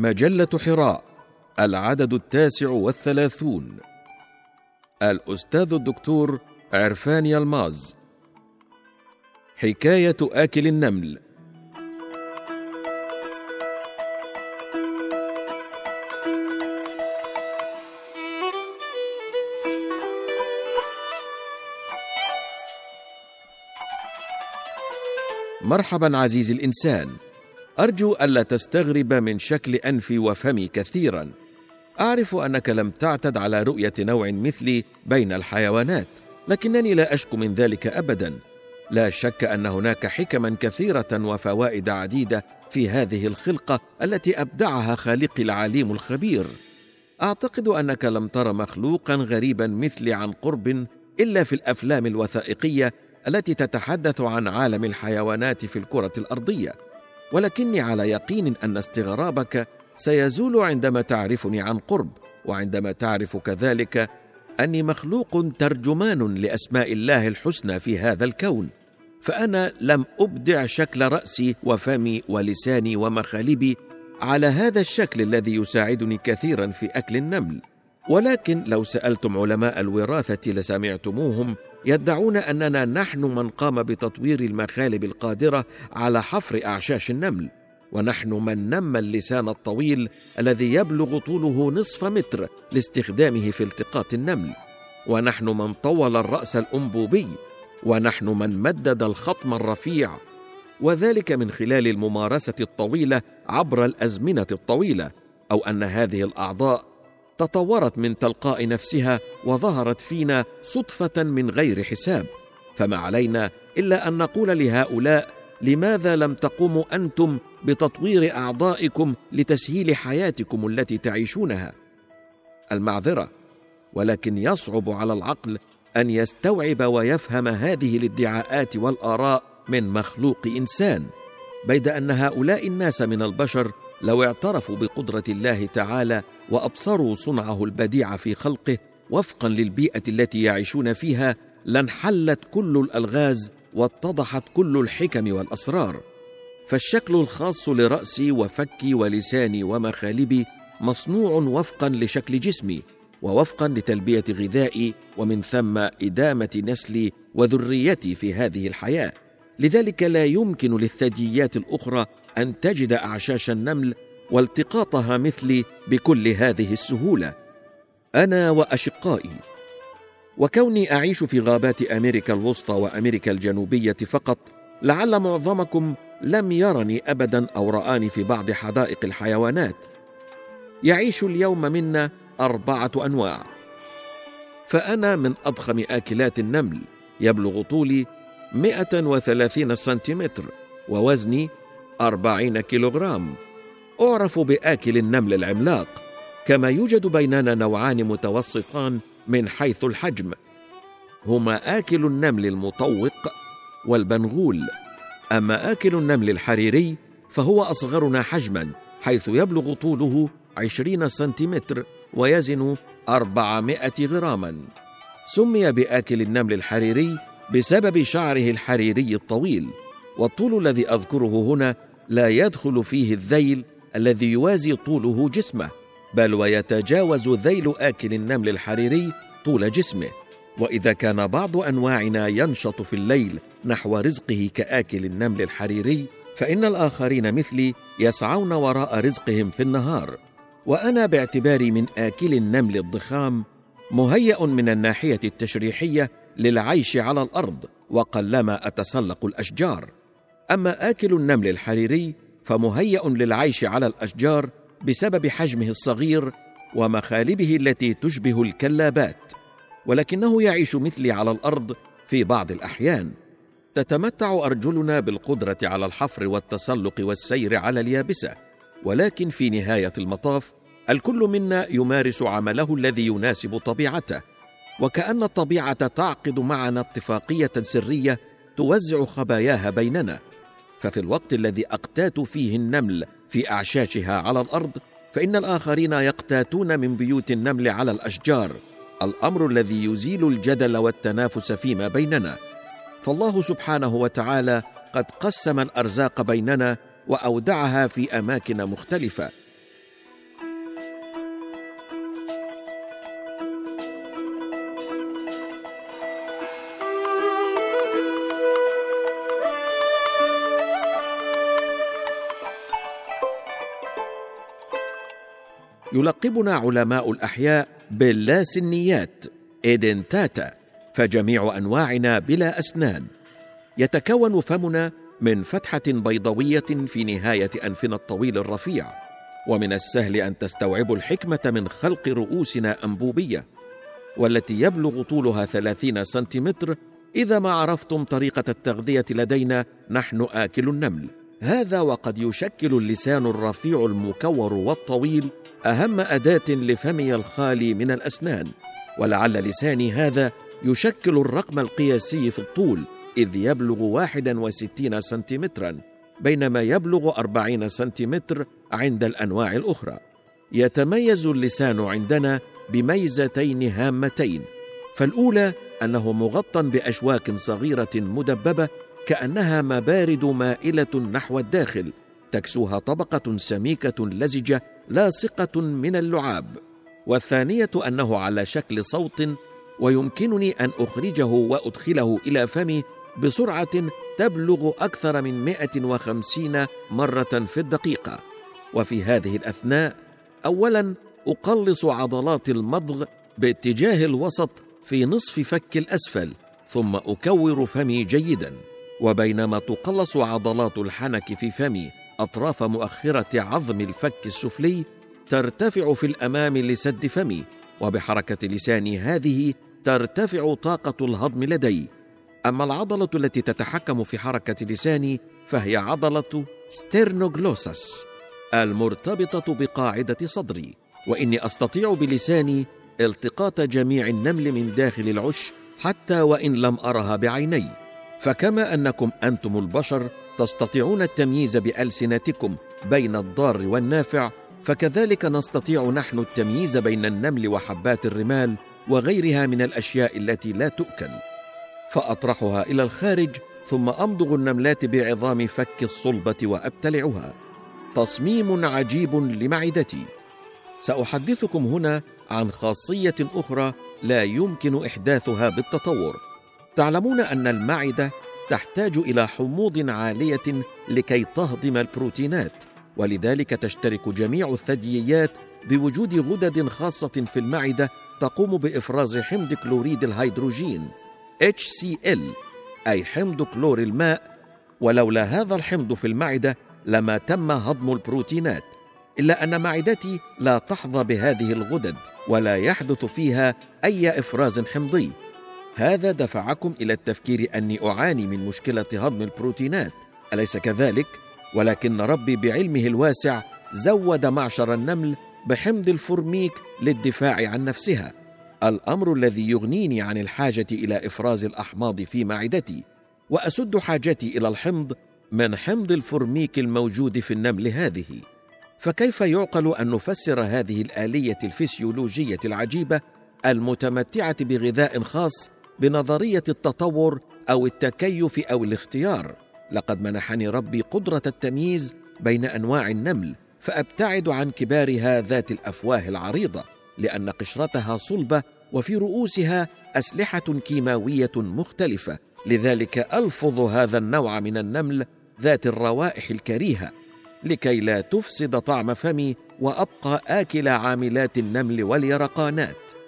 مجلة حراء العدد التاسع والثلاثون. الأستاذ الدكتور عرفان يلماز. حكاية آكل النمل. مرحبا عزيزي الإنسان. أرجو ألا تستغرب من شكل أنفي وفمي كثيرا. أعرف أنك لم تعتد على رؤية نوع مثلي بين الحيوانات لكنني لا أشكو من ذلك أبدا. لا شك أن هناك حكما كثيرة وفوائد عديدة في هذه الخلقة التي أبدعها خالقي العليم الخبير. أعتقد أنك لم تر مخلوقا غريبا مثلي عن قرب إلا في الأفلام الوثائقية التي تتحدث عن عالم الحيوانات في الكرة الأرضية. ولكني على يقين أن استغرابك سيزول عندما تعرفني عن قرب وعندما تعرف كذلك أني مخلوق ترجمان لأسماء الله الحسنى في هذا الكون. فأنا لم أبدع شكل رأسي وفمي ولساني ومخالبي على هذا الشكل الذي يساعدني كثيرا في أكل النمل. ولكن لو سألتم علماء الوراثة لسمعتموهم يدعون أننا نحن من قام بتطوير المخالب القادرة على حفر أعشاش النمل ونحن من نمى اللسان الطويل الذي يبلغ طوله نصف متر لاستخدامه في التقاط النمل. ونحن من طول الرأس الأنبوبي ونحن من مدد الخطم الرفيع وذلك من خلال الممارسة الطويلة عبر الأزمنة الطويلة أو أن هذه الأعضاء تطورت من تلقاء نفسها وظهرت فينا صدفة من غير حساب. فما علينا إلا أن نقول لهؤلاء لماذا لم تقوموا أنتم بتطوير أعضائكم لتسهيل حياتكم التي تعيشونها؟ المعذرة ولكن يصعب على العقل أن يستوعب ويفهم هذه الادعاءات والآراء من مخلوق إنسان بيد أن هؤلاء الناس من البشر لو اعترفوا بقدرة الله تعالى وأبصروا صنعه البديع في خلقه وفقا للبيئة التي يعيشون فيها لانحلت كل الألغاز واتضحت كل الحكم والأسرار. فالشكل الخاص لرأسي وفكي ولساني ومخالبي مصنوع وفقا لشكل جسمي ووفقا لتلبية غذائي ومن ثم إدامة نسلي وذريتي في هذه الحياة. لذلك لا يمكن للثدييات الأخرى أن تجد أعشاش النمل والتقاطها مثلي بكل هذه السهولة. أنا وأشقائي وكوني أعيش في غابات أمريكا الوسطى وأمريكا الجنوبية فقط لعل معظمكم لم يرني ابدا أو رآني في بعض حدائق الحيوانات. يعيش اليوم منا أربعة أنواع. فأنا من أضخم آكلات النمل يبلغ طولي 130 سنتيمتر ووزني 40 كيلوغرام. أعرف بآكل النمل العملاق كما يوجد بيننا نوعان متوسطان من حيث الحجم. هما آكل النمل المطوق والبنغول. أما آكل النمل الحريري فهو أصغرنا حجما حيث يبلغ طوله عشرين سنتيمتر ويزن أربعمائة غراما. سمي بآكل النمل الحريري بسبب شعره الحريري الطويل والطول الذي أذكره هنا لا يدخل فيه الذيل الذي يوازي طوله جسمه بل ويتجاوز ذيل آكل النمل الحريري طول جسمه. وإذا كان بعض أنواعنا ينشط في الليل نحو رزقه كآكل النمل الحريري فإن الآخرين مثلي يسعون وراء رزقهم في النهار. وأنا باعتباري من آكل النمل الضخام مهيأ من الناحية التشريحية للعيش على الأرض وقلما أتسلق الأشجار. أما آكل النمل الحريري فمهيأ للعيش على الأشجار بسبب حجمه الصغير ومخالبه التي تشبه الكلابات ولكنه يعيش مثلي على الأرض في بعض الأحيان. تتمتع أرجلنا بالقدرة على الحفر والتسلق والسير على اليابسة ولكن في نهاية المطاف الكل منا يمارس عمله الذي يناسب طبيعته. وكأن الطبيعة تعقد معنا اتفاقية سرية توزع خباياها بيننا. ففي الوقت الذي أقتات فيه النمل في أعشاشها على الأرض فإن الآخرين يقتاتون من بيوت النمل على الأشجار الأمر الذي يزيل الجدل والتنافس فيما بيننا. فالله سبحانه وتعالى قد قسم الأرزاق بيننا وأودعها في أماكن مختلفة. يلقبنا علماء الأحياء باللاسنيات إيدنتاتا فجميع أنواعنا بلا أسنان. يتكون فمنا من فتحة بيضوية في نهاية أنفنا الطويل الرفيع ومن السهل أن تستوعبوا الحكمة من خلق رؤوسنا أنبوبية والتي يبلغ طولها ثلاثين سنتيمتر إذا ما عرفتم طريقة التغذية لدينا نحن آكل النمل. هذا وقد يشكل اللسان الرفيع المكور والطويل أهم أداة لفمي الخالي من الأسنان ولعل لساني هذا يشكل الرقم القياسي في الطول إذ يبلغ 61 سنتيمترا بينما يبلغ 40 سنتيمتر عند الأنواع الأخرى. يتميز اللسان عندنا بميزتين هامتين فالأولى أنه مغطى بأشواك صغيرة مدببة كأنها مبارد مائلة نحو الداخل تكسوها طبقة سميكة لزجة لاصقة من اللعاب. والثانية أنه على شكل صوت ويمكنني أن أخرجه وأدخله إلى فمي بسرعة تبلغ أكثر من 150 مرة في الدقيقة. وفي هذه الأثناء أولا أقلص عضلات المضغ باتجاه الوسط في نصف فك الأسفل ثم أكور فمي جيدا. وبينما تقلص عضلات الحنك في فمي أطراف مؤخرة عظم الفك السفلي ترتفع في الأمام لسد فمي وبحركة لساني هذه ترتفع طاقة الهضم لدي. أما العضلة التي تتحكم في حركة لساني فهي عضلة ستيرنوغلوسس المرتبطة بقاعدة صدري وإني أستطيع بلساني التقاط جميع النمل من داخل العش حتى وإن لم أرها بعيني. فكما أنكم أنتم البشر تستطيعون التمييز بألسنتكم بين الضار والنافع فكذلك نستطيع نحن التمييز بين النمل وحبات الرمال وغيرها من الأشياء التي لا تؤكل. فأطرحها إلى الخارج ثم أمضغ النملات بعظام فك الصلبة وأبتلعها. تصميم عجيب لمعدتي. سأحدثكم هنا عن خاصية أخرى لا يمكن إحداثها بالتطور. تعلمون أن المعدة تحتاج إلى حموض عالية لكي تهضم البروتينات ولذلك تشترك جميع الثدييات بوجود غدد خاصة في المعدة تقوم بإفراز حمض كلوريد الهيدروجين HCl أي حمض كلور الماء. ولولا هذا الحمض في المعدة لما تم هضم البروتينات إلا أن معدتي لا تحظى بهذه الغدد ولا يحدث فيها أي إفراز حمضي. هذا دفعكم إلى التفكير أني أعاني من مشكلة هضم البروتينات. أليس كذلك؟ ولكن ربي بعلمه الواسع زود معشر النمل بحمض الفورميك للدفاع عن نفسها. الأمر الذي يغنيني عن الحاجة إلى إفراز الأحماض في معدتي وأسد حاجتي إلى الحمض من حمض الفورميك الموجود في النمل هذه. فكيف يعقل أن نفسر هذه الآلية الفسيولوجية العجيبة المتمتعة بغذاء خاص بنظرية التطور أو التكيف أو الاختيار. لقد منحني ربي قدرة التمييز بين أنواع النمل فأبتعد عن كبارها ذات الأفواه العريضة لأن قشرتها صلبة وفي رؤوسها أسلحة كيماوية مختلفة. لذلك ألفظ هذا النوع من النمل ذات الروائح الكريهة لكي لا تفسد طعم فمي وأبقى آكل عاملات النمل واليرقانات.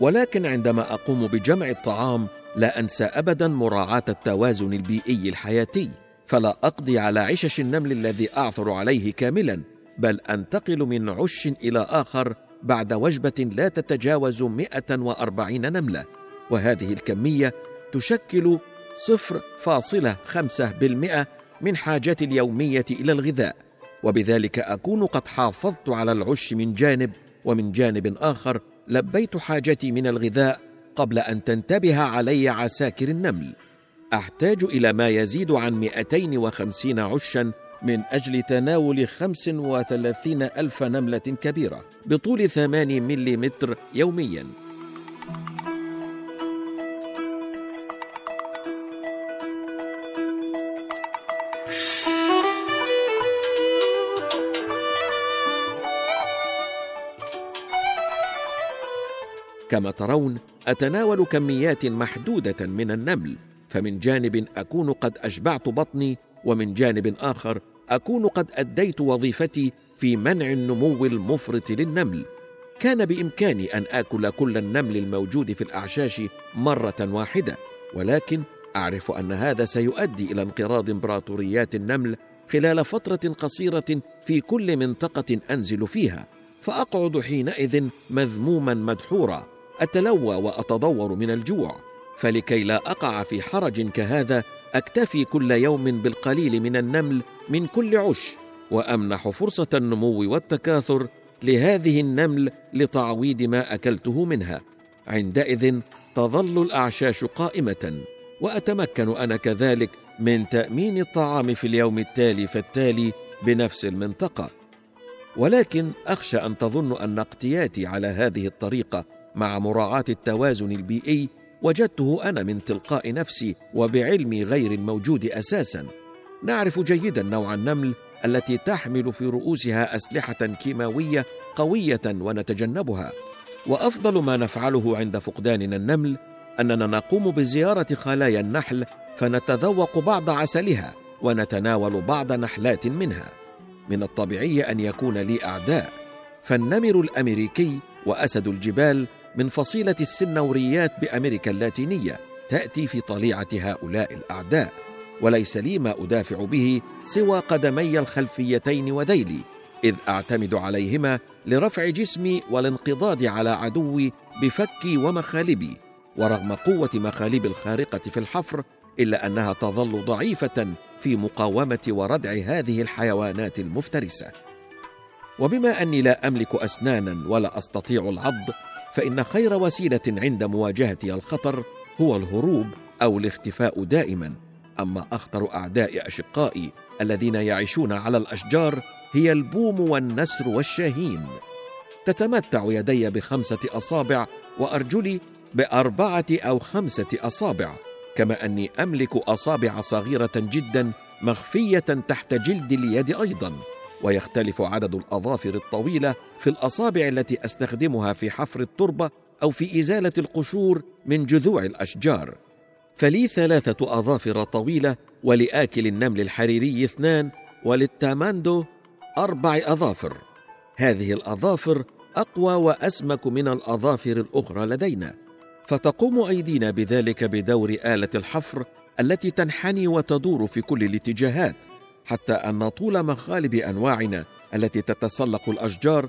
ولكن عندما أقوم بجمع الطعام لا أنسى ابدا مراعاة التوازن البيئي الحياتي فلا أقضي على عشش النمل الذي أعثر عليه كاملا بل أنتقل من عش إلى آخر بعد وجبة لا تتجاوز 140 نملة. وهذه الكمية تشكل 0.5% من حاجتي اليومية إلى الغذاء. وبذلك أكون قد حافظت على العش من جانب ومن جانب آخر لبيت حاجتي من الغذاء قبل أن تنتبه علي عساكر النمل. أحتاج إلى ما يزيد عن 250 عشا من أجل تناول 35 ألف نملة كبيرة بطول 8 ملم يومياً. كما ترون أتناول كميات محدودة من النمل فمن جانب أكون قد أشبعت بطني ومن جانب آخر أكون قد أديت وظيفتي في منع النمو المفرط للنمل. كان بإمكاني أن آكل كل النمل الموجود في الأعشاش مرة واحدة ولكن أعرف أن هذا سيؤدي إلى انقراض إمبراطوريات النمل خلال فترة قصيرة في كل منطقة أنزل فيها فأقعد حينئذ مذموما مدحورا. اتلوى وأتضور من الجوع فلكي لا أقع في حرج كهذا أكتفي كل يوم بالقليل من النمل من كل عش وأمنح فرصة النمو والتكاثر لهذه النمل لتعويض ما أكلته منها. عندئذ تظل الأعشاش قائمة وأتمكن أنا كذلك من تأمين الطعام في اليوم التالي فالتالي بنفس المنطقة. ولكن أخشى أن تظن أن اقتياتي على هذه الطريقة مع مراعاة التوازن البيئي وجدته أنا من تلقاء نفسي وبعلمي غير الموجود أساسا. نعرف جيدا نوع النمل التي تحمل في رؤوسها أسلحة كيماوية قوية ونتجنبها. وأفضل ما نفعله عند فقداننا النمل أننا نقوم بزيارة خلايا النحل فنتذوق بعض عسلها ونتناول بعض نحلات منها. من الطبيعي أن يكون لي أعداء فالنمر الأمريكي وأسد الجبال من فصيلة السنوريات بأمريكا اللاتينية تأتي في طليعة هؤلاء الأعداء وليس لي ما أدافع به سوى قدمي الخلفيتين وذيلي إذ أعتمد عليهما لرفع جسمي والانقضاض على عدوي بفكي ومخالبي ورغم قوة مخالب الخارقة في الحفر إلا أنها تظل ضعيفة في مقاومة وردع هذه الحيوانات المفترسة. وبما أني لا أملك اسنانا ولا أستطيع العض فإن خير وسيلة عند مواجهة الخطر هو الهروب أو الاختفاء دائما. أما أخطر أعداء أشقائي الذين يعيشون على الأشجار هي البوم والنسر والشاهين. تتمتع يدي بخمسة أصابع وأرجلي بأربعة أو خمسة أصابع كما أني أملك أصابع صغيرة جدا مخفية تحت جلد اليد أيضا. ويختلف عدد الأظافر الطويلة في الأصابع التي أستخدمها في حفر التربة أو في إزالة القشور من جذوع الأشجار. فلي ثلاثة أظافر طويلة ولآكل النمل الحريري اثنان وللتاماندو أربع أظافر. هذه الأظافر أقوى وأسمك من الأظافر الأخرى لدينا. فتقوم أيدينا بذلك بدور آلة الحفر التي تنحني وتدور في كل الاتجاهات. حتى أن طول مخالب أنواعنا التي تتسلق الأشجار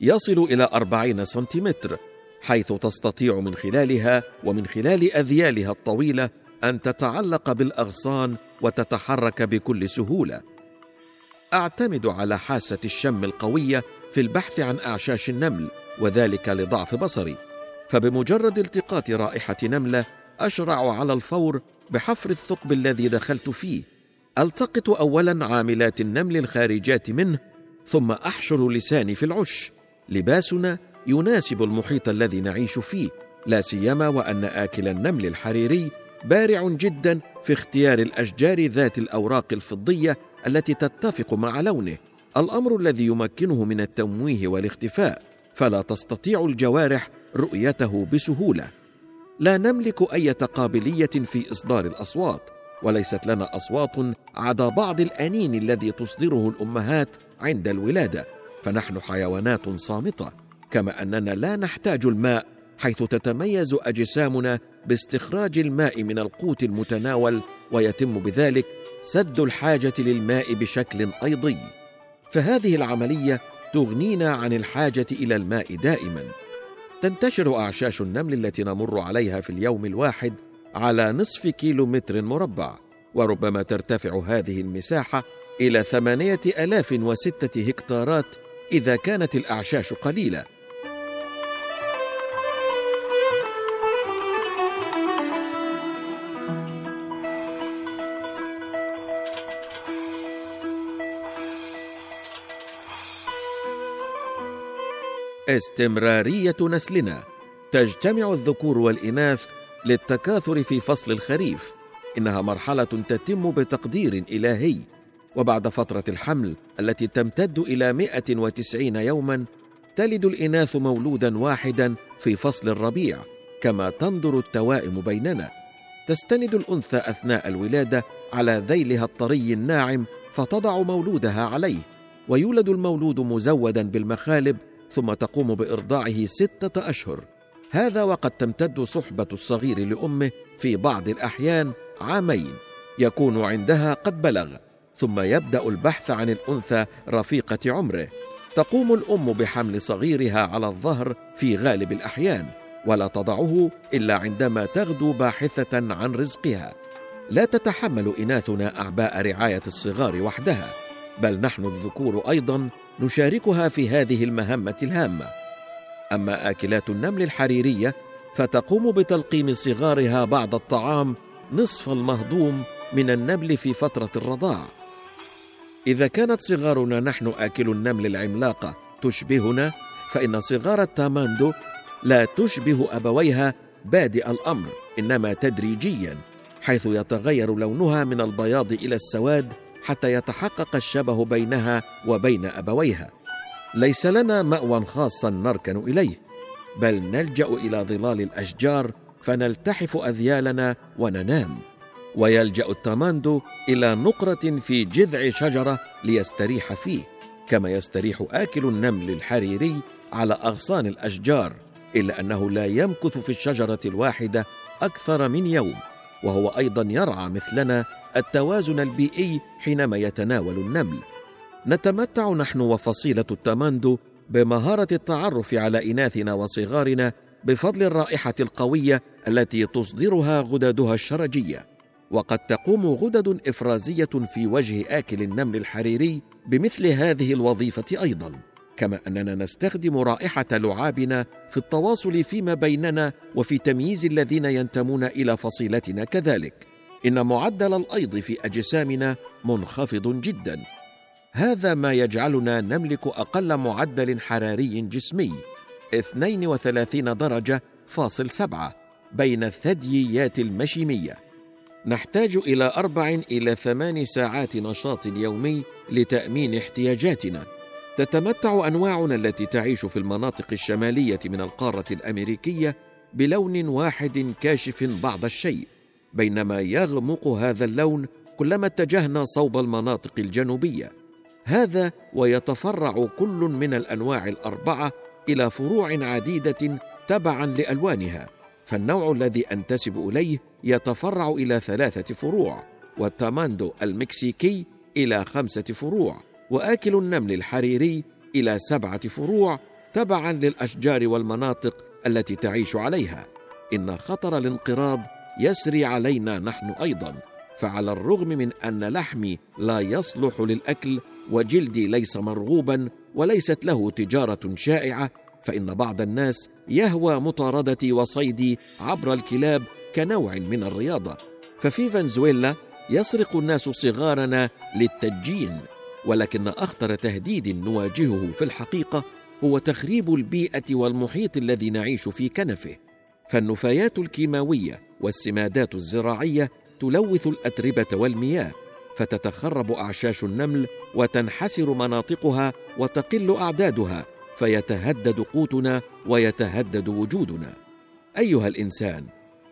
يصل إلى أربعين سنتيمتر حيث تستطيع من خلالها ومن خلال أذيالها الطويلة أن تتعلق بالأغصان وتتحرك بكل سهولة. أعتمد على حاسة الشم القوية في البحث عن أعشاش النمل وذلك لضعف بصري. فبمجرد التقاط رائحة نملة أشرع على الفور بحفر الثقب الذي دخلت فيه. ألتقط اولا عاملات النمل الخارجات منه ثم أحشر لساني في العش. لباسنا يناسب المحيط الذي نعيش فيه لا سيما وأن آكل النمل الحريري بارع جدا في اختيار الأشجار ذات الأوراق الفضية التي تتفق مع لونه. الأمر الذي يمكنه من التمويه والاختفاء فلا تستطيع الجوارح رؤيته بسهولة. لا نملك أي قابليه في إصدار الأصوات. وليست لنا أصوات عدا بعض الأنين الذي تصدره الأمهات عند الولادة فنحن حيوانات صامتة كما أننا لا نحتاج الماء حيث تتميز أجسامنا باستخراج الماء من القوت المتناول ويتم بذلك سد الحاجة للماء بشكل أيضي. فهذه العملية تغنينا عن الحاجة إلى الماء دائما. تنتشر أعشاش النمل التي نمر عليها في اليوم الواحد على نصف كيلو متر مربع وربما ترتفع هذه المساحة إلى ثمانية آلاف وستة هكتارات إذا كانت الأعشاش قليلة. استمرارية نسلنا. تجتمع الذكور والإناث للتكاثر في فصل الخريف إنها مرحلة تتم بتقدير إلهي. وبعد فترة الحمل التي تمتد إلى 190 يوما تلد الإناث مولودا واحدا في فصل الربيع كما تندر التوائم بيننا. تستند الأنثى أثناء الولادة على ذيلها الطري الناعم فتضع مولودها عليه. ويولد المولود مزودا بالمخالب ثم تقوم بإرضاعه ستة أشهر. هذا وقد تمتد صحبة الصغير لأمه في بعض الأحيان عامين يكون عندها قد بلغ ثم يبدأ البحث عن الأنثى رفيقة عمره. تقوم الأم بحمل صغيرها على الظهر في غالب الأحيان ولا تضعه إلا عندما تغدو باحثة عن رزقها. لا تتحمل إناثنا أعباء رعاية الصغار وحدها بل نحن الذكور أيضا نشاركها في هذه المهمة الهامة. أما آكلات النمل الحريرية فتقوم بتلقيم صغارها بعض الطعام نصف المهضوم من النمل في فترة الرضاع. إذا كانت صغارنا نحن آكل النمل العملاقه تشبهنا فإن صغار التاماندو لا تشبه أبويها بادئ الأمر إنما تدريجيا حيث يتغير لونها من البياض إلى السواد حتى يتحقق الشبه بينها وبين أبويها. ليس لنا مأوى خاصا نركن إليه بل نلجأ إلى ظلال الأشجار فنلتحف أذيالنا وننام ويلجأ التاماندو إلى نقرة في جذع شجرة ليستريح فيه كما يستريح آكل النمل الحريري على أغصان الأشجار إلا أنه لا يمكث في الشجرة الواحدة أكثر من يوم وهو أيضا يرعى مثلنا التوازن البيئي حينما يتناول النمل. نتمتع نحن وفصيلة التماندو بمهارة التعرف على إناثنا وصغارنا بفضل الرائحة القوية التي تصدرها غددها الشرجية. وقد تقوم غدد إفرازية في وجه آكل النمل الحريري بمثل هذه الوظيفة أيضا. كما أننا نستخدم رائحة لعابنا في التواصل فيما بيننا وفي تمييز الذين ينتمون إلى فصيلتنا كذلك. إن معدل الأيض في أجسامنا منخفض جدا. هذا ما يجعلنا نملك أقل معدل حراري جسمي 32 درجة فاصل سبعة بين الثدييات المشيمية. نحتاج إلى أربع إلى ثمان ساعات نشاط يومي لتأمين احتياجاتنا. تتمتع أنواعنا التي تعيش في المناطق الشمالية من القارة الأمريكية بلون واحد كاشف بعض الشيء بينما يغمق هذا اللون كلما اتجهنا صوب المناطق الجنوبية. هذا ويتفرع كل من الأنواع الأربعة إلى فروع عديدة تبعا لألوانها فالنوع الذي أنتسب إليه يتفرع إلى ثلاثة فروع والتاماندو المكسيكي إلى خمسة فروع وآكل النمل الحريري إلى سبعة فروع تبعا للأشجار والمناطق التي تعيش عليها. إن خطر الانقراض يسري علينا نحن أيضا فعلى الرغم من أن لحمي لا يصلح للأكل وجلدي ليس مرغوبا وليست له تجارة شائعة فإن بعض الناس يهوى مطاردتي وصيدي عبر الكلاب كنوع من الرياضة. ففي فنزويلا يسرق الناس صغارنا للتدجين ولكن أخطر تهديد نواجهه في الحقيقة هو تخريب البيئة والمحيط الذي نعيش في كنفه. فالنفايات الكيماوية والسمادات الزراعية تلوث الأتربة والمياه فتتخرب أعشاش النمل وتنحسر مناطقها وتقل أعدادها فيتهدد قوتنا ويتهدد وجودنا. أيها الإنسان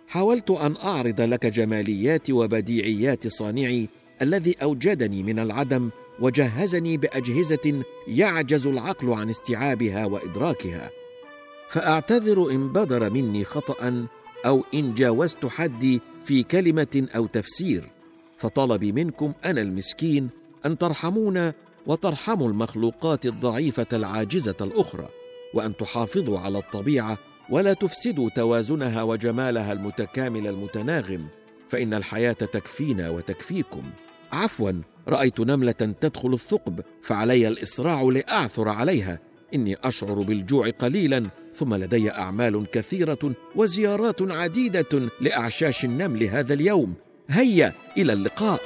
حاولت أن أعرض لك جماليات وبديعيات صانعي الذي أوجدني من العدم وجهزني بأجهزة يعجز العقل عن استيعابها وإدراكها. فأعتذر إن بدر مني خطا أو إن جاوزت حدي في كلمة أو تفسير. فطلبي منكم أنا المسكين أن ترحمونا وترحموا المخلوقات الضعيفة العاجزة الأخرى وأن تحافظوا على الطبيعة ولا تفسدوا توازنها وجمالها المتكامل المتناغم فإن الحياة تكفينا وتكفيكم. عفوا رأيت نملة تدخل الثقب فعلي الإسراع لأعثر عليها. إني أشعر بالجوع قليلا ثم لدي أعمال كثيرة وزيارات عديدة لأعشاش النمل هذا اليوم. هيا إلى اللقاء.